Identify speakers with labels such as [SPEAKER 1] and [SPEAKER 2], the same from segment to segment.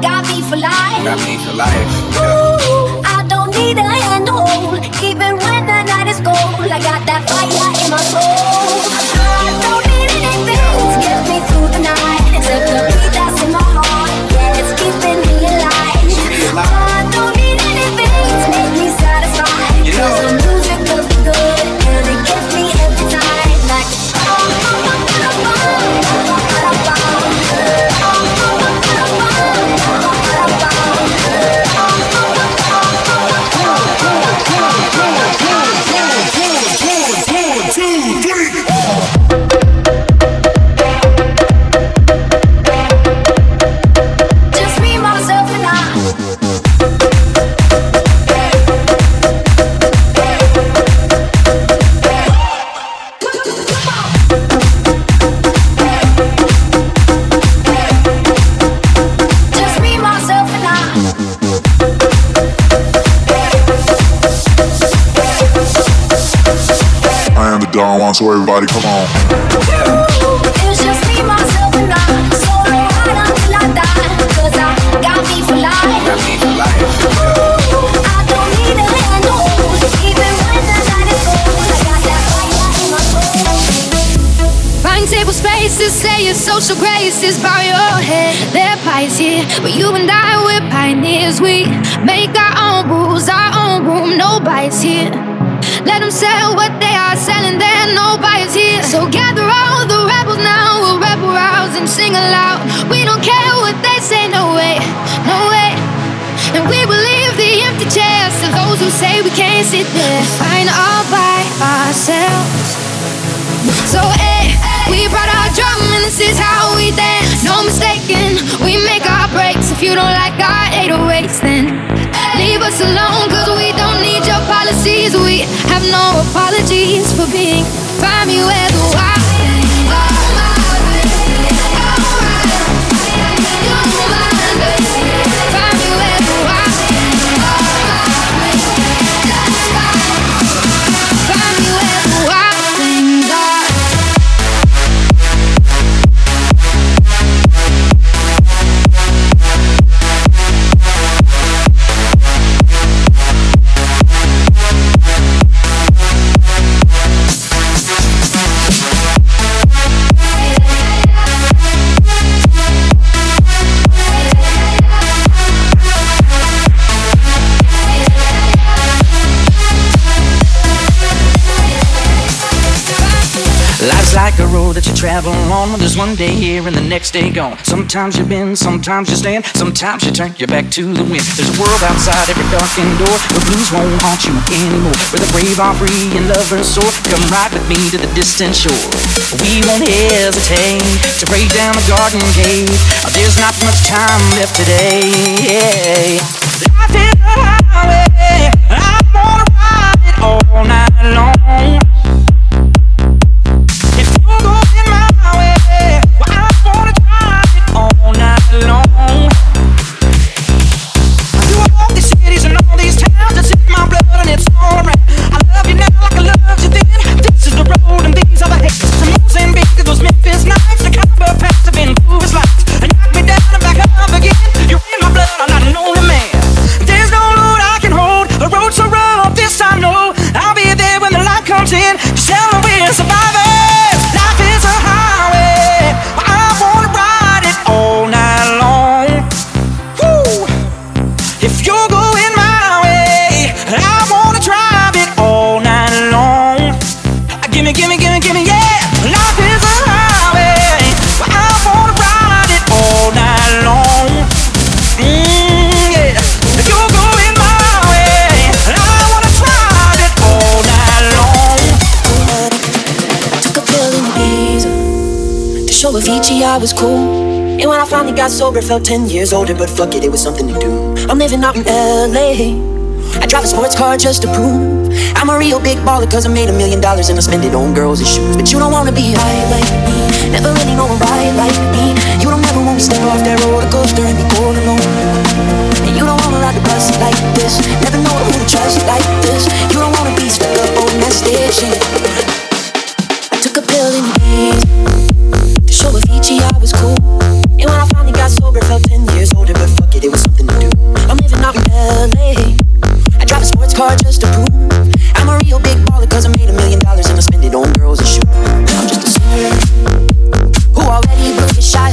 [SPEAKER 1] got me for life. Got me for life.
[SPEAKER 2] Ooh, I don't need a handhold, even when the night is cold. I got that fire in my soul. I
[SPEAKER 3] am the Don Juan, so everybody come on.
[SPEAKER 2] It's just me, myself, and I. So I ride until I die. 'Cause I got me for life.
[SPEAKER 1] Got me for life.
[SPEAKER 2] I don't need a hand to. Even when the night is cold, I got that fire in my soul.
[SPEAKER 4] Find table spaces, say your social graces, bow your head. They're pies here, but you and I, we're pioneers. We make our own rules, our own room, no bias here. Let them sell what they are selling, there no buyers here. So gather all the rebels now, we'll rebel rouse and sing aloud. We don't care what they say, no way, no way. And we will leave the empty chairs to those who say we can't sit there. We're fine all by ourselves. So hey, we brought our drum and this is how we dance. No mistaking, we make our breaks. If you don't like our 808s, then leave us alone. Cause we don't need your policies. We have no apologies for being. Find me where the wild
[SPEAKER 5] There's one day here and the next day gone. Sometimes you bend, sometimes you stand, sometimes you turn your back to the wind. There's a world outside every darkened door. The blues won't haunt you anymore. Where the brave are free and lovers soar. Come ride with me to the distant shore. We won't hesitate to break down the garden gate. There's not much time left today. Life
[SPEAKER 6] Avicii I was cool. And when I finally got sober, felt 10 years older, but fuck it, it was something to do. I'm living out in LA. I drive a sports car just to prove I'm a real big baller cause I made a million dollars and I spend it on girls and shoes. But you don't wanna be high like me, never really know ride like me. You don't ever wanna step off that roller coaster and be all alone. And you don't wanna ride the bus like this, never know who to trust like this. You don't wanna be stuck up on that station. I took a pill in Ibiza show Avicii I was cool. And when I finally got sober, felt 10 years older, but fuck it, it was something to do. I'm living out in LA. I drive a sports car just to prove I'm a real big baller cause I made a million dollars and I spend it on girls and shoes. I'm just a singer who already blew his shot.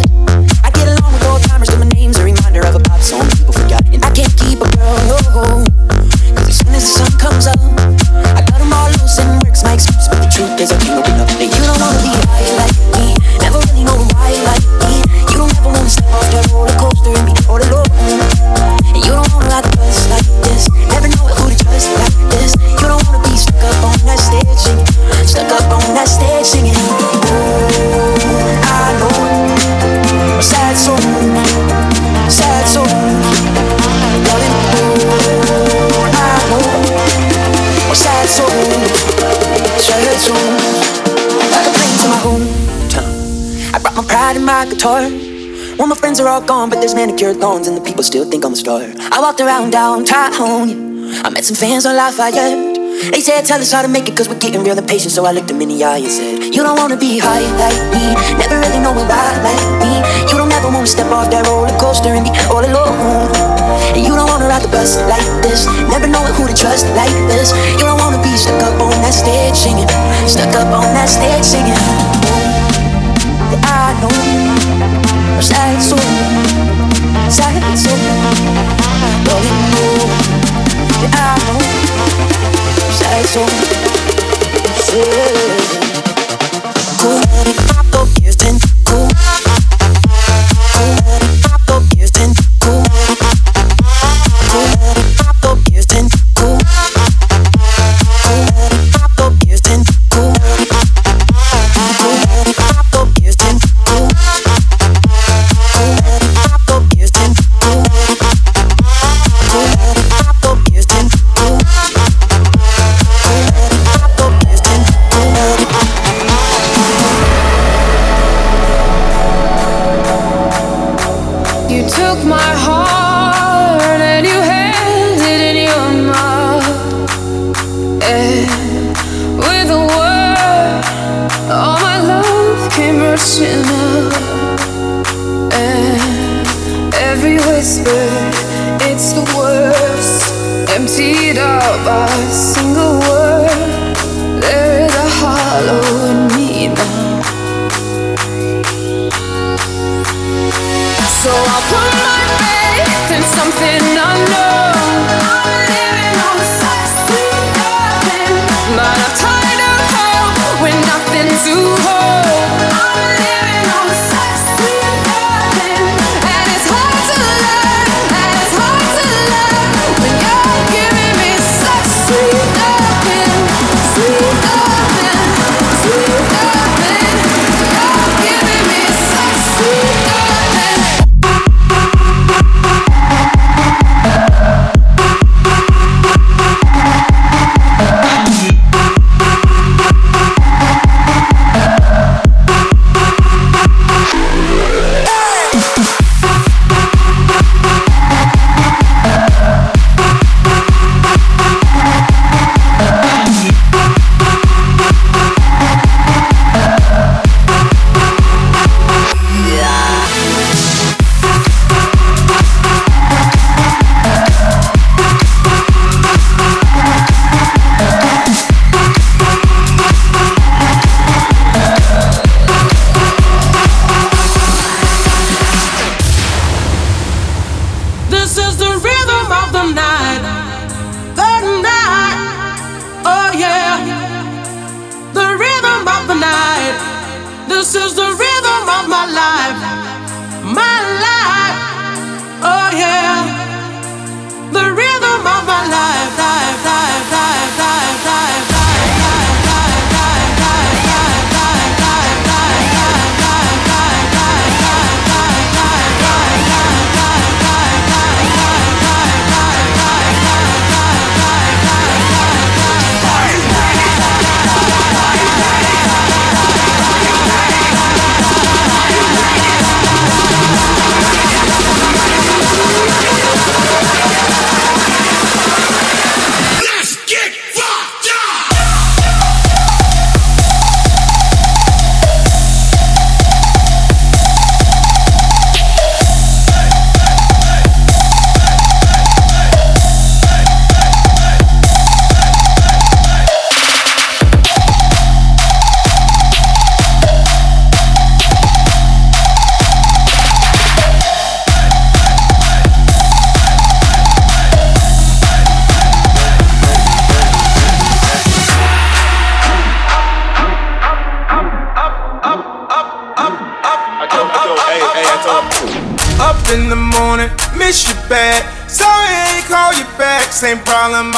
[SPEAKER 6] I get along with old timers, but my name's a reminder of a pop song people forgot. And I can't keep a girl, as soon as the sun comes up, I them all loose and works my excuse. But the truth is, I can't open up. Guitar. When my friends are all gone, but there's manicured lawns and the people still think I'm a star. I walked around downtown, yeah. I met some fans on Lafayette. They said, tell us how to make it, cause we're getting real impatient. So I looked them in the eye and said, You don't wanna be high like me, never really know a ride like me. You don't ever wanna step off that roller coaster and be all alone. And you don't wanna ride the bus like this, never know who to trust like this. You don't wanna be stuck up on that stage singing, stuck up on that stage singing. So sad so sad.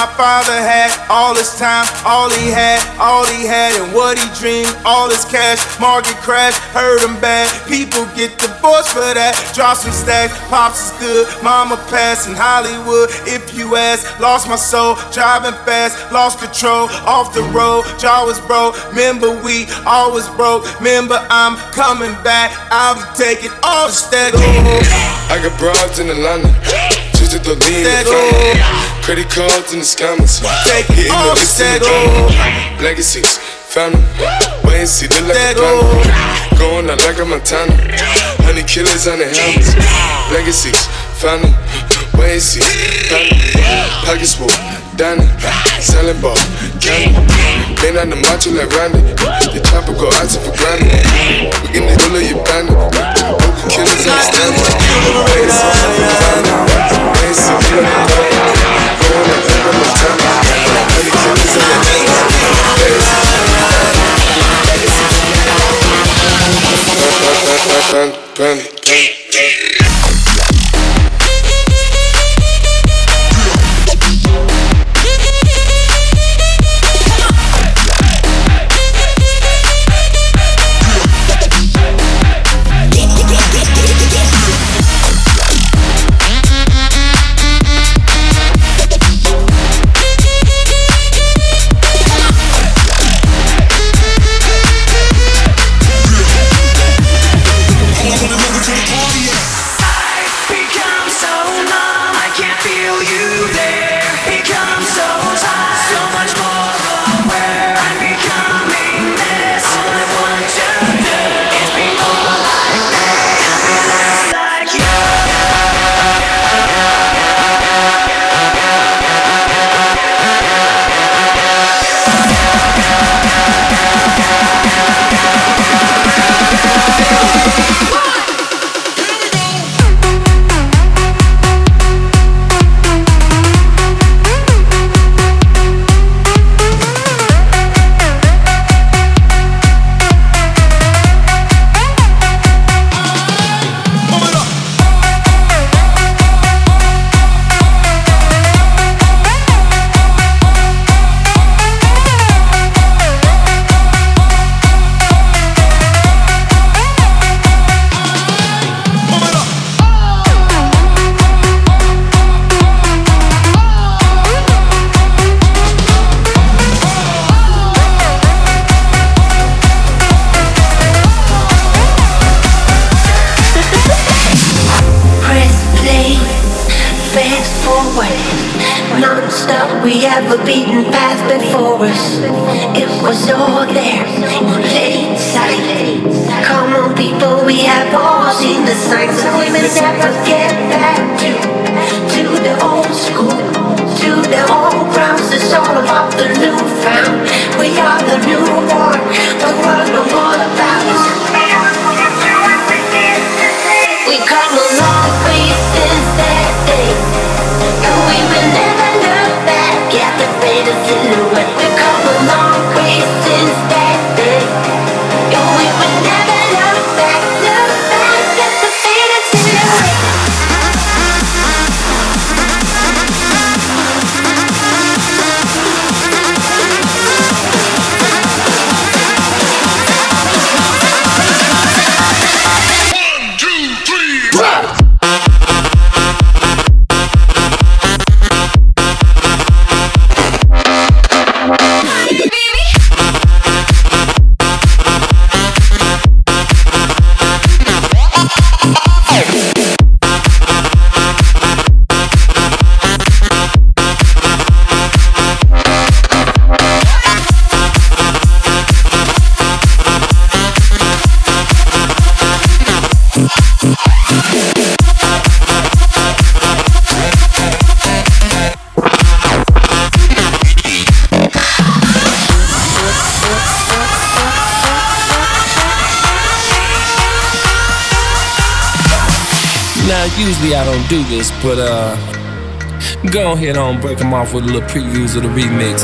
[SPEAKER 4] My
[SPEAKER 1] father had. All his time, all he had, all he had, and what he dreamed. All his cash, market crash, hurt him bad. People get divorced for that. Drop some stacks, pops is good. Mama passed in Hollywood. If you ask, lost my soul, driving fast, lost control, off the road. Jaw was broke. Remember we always broke. Remember I'm coming back. I'll be taking all the stacks.
[SPEAKER 7] I got broads in Atlanta. Just at the lean in the family. Credit cards and the scammers. Take it the drama. Legacies, family. Wait and see, look like a family. Going out like a Montana. Honey killers on the helmets. Legacies, family. Wait and see, family. Pockets full, Danny. Selling ball, candy. Been on the macho like Randy. The chopper go out for granted. We in the middle of your bandit. Killers on the stand. Wait and see, family. Wait and see, look like a family. Out like
[SPEAKER 8] but uh, go ahead on break them off with a little previews of the remix.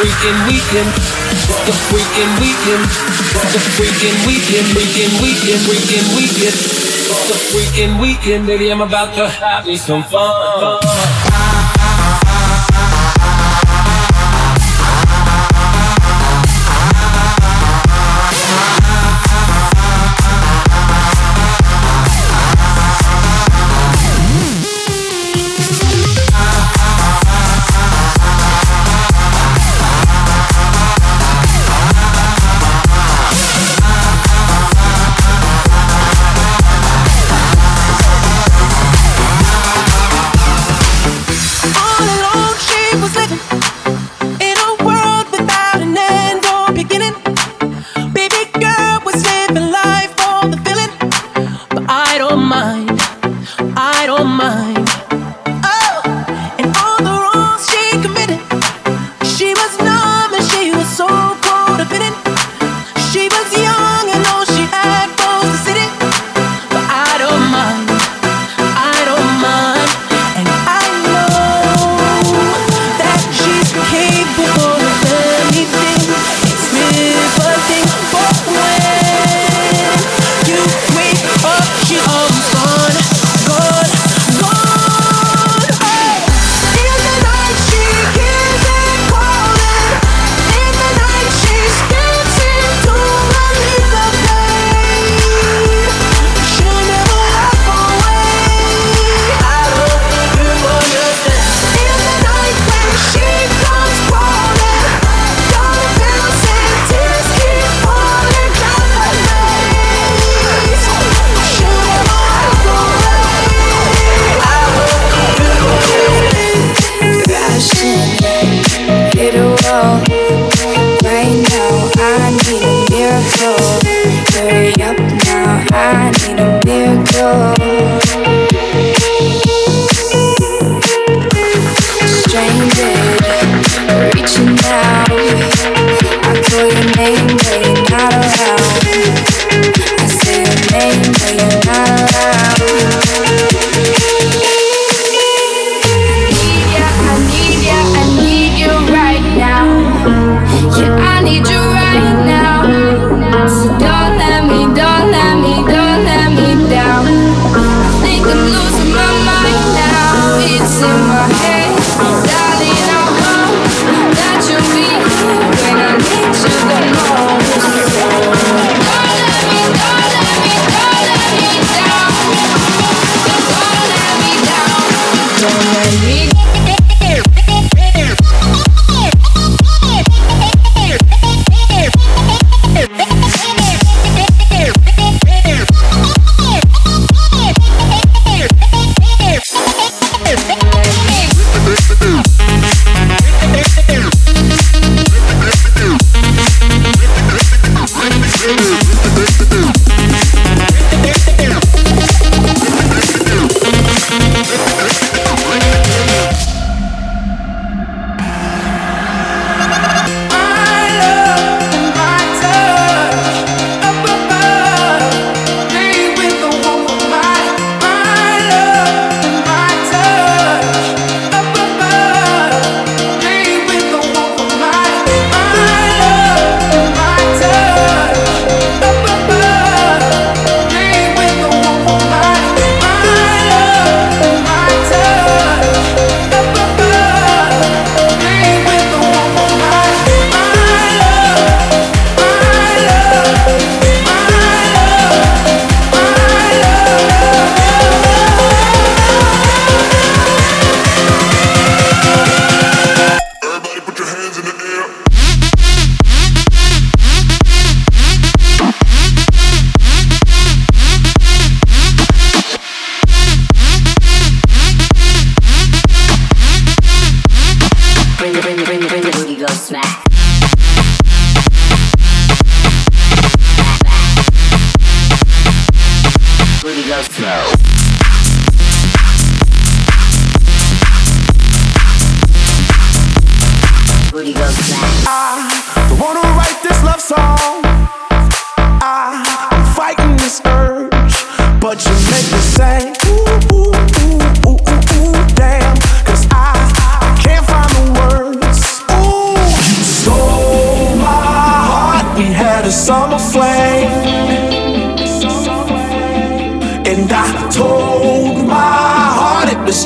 [SPEAKER 8] freakin' weekend. It's the freaking weekend. It's the freaking weekend. Freaking weekend. Freaking weekend. It's the freaking weekend, baby. I'm about to have me some fun.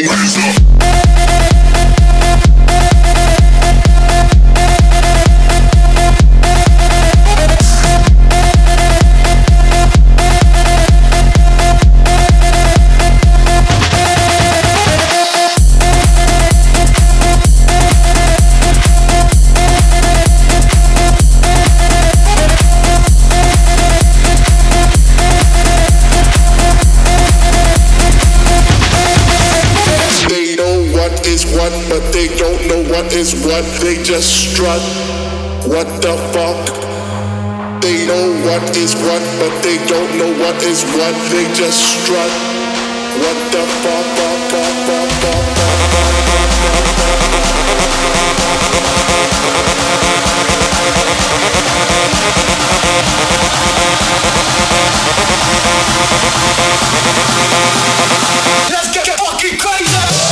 [SPEAKER 9] shoulders
[SPEAKER 2] up. just strut. What the fuck? They know
[SPEAKER 10] what is what, but they don't know what is what. They just strut. What
[SPEAKER 2] the fuck?
[SPEAKER 11] fuck, fuck, fuck, fuck, fuck. Let's get fucking crazy!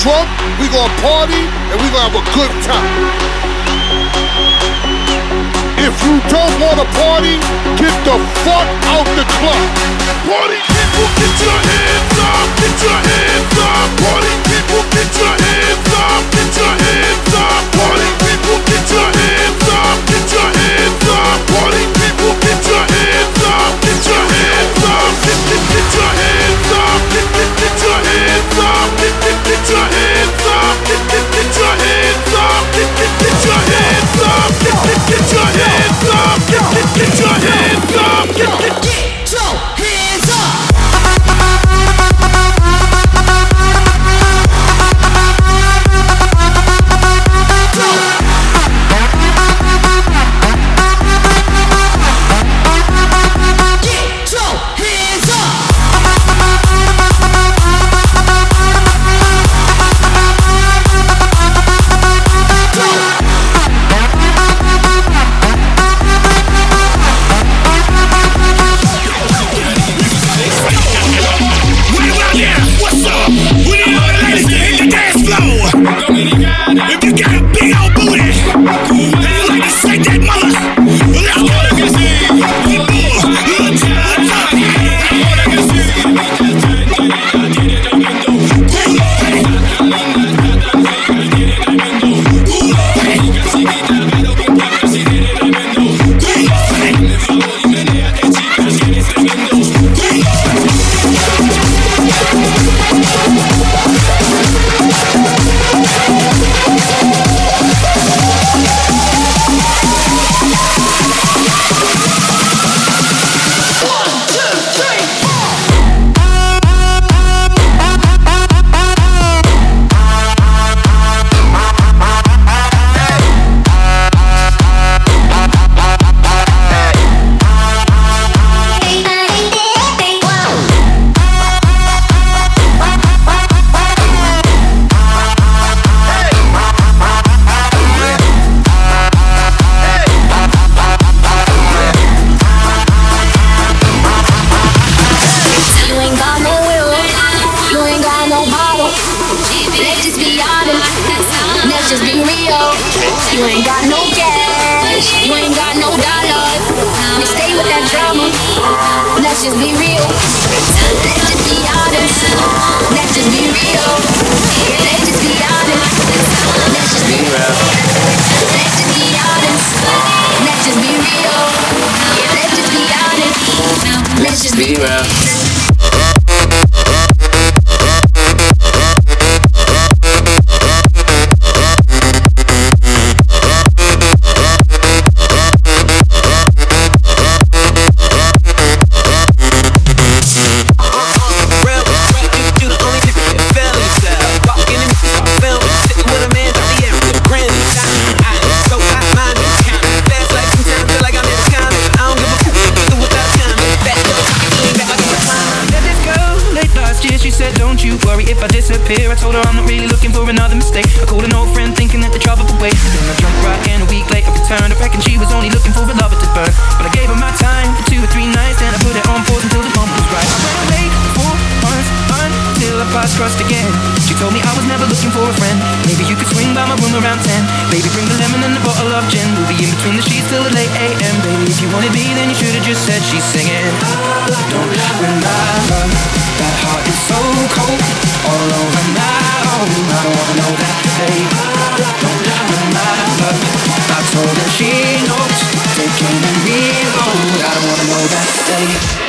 [SPEAKER 11] drunk, we gonna party, and we gonna have a good time. If you don't wanna party, get the fuck out the club. Party people, get your hands up, get your hands up. Party people, get your hands
[SPEAKER 12] Let's
[SPEAKER 2] just be honest, let's just be real. You ain't got no cash, you ain't got no dollars. Stay with that drama. Let's just be real. Let's just be honest. Let's just be real. Let's just be honest. Let's just be real. Let's just be honest. Let's just be real. Let's just be honest. Let's just be real.
[SPEAKER 13] Only looking for a lover to burn. But I gave her my time for two or three nights. and I put it on pause until the moment was right. I went away for months until our paths crossed again. She told me I was never looking for a friend. Maybe you could swing by my room around 10. Baby, bring the lemon and the bottle of gin. We'll be in between the sheets till the late AM. Baby, if you wanted me, then you should have just said she's singing. Don't remember that heart is so cold all over my own. I don't wanna know that, Ready?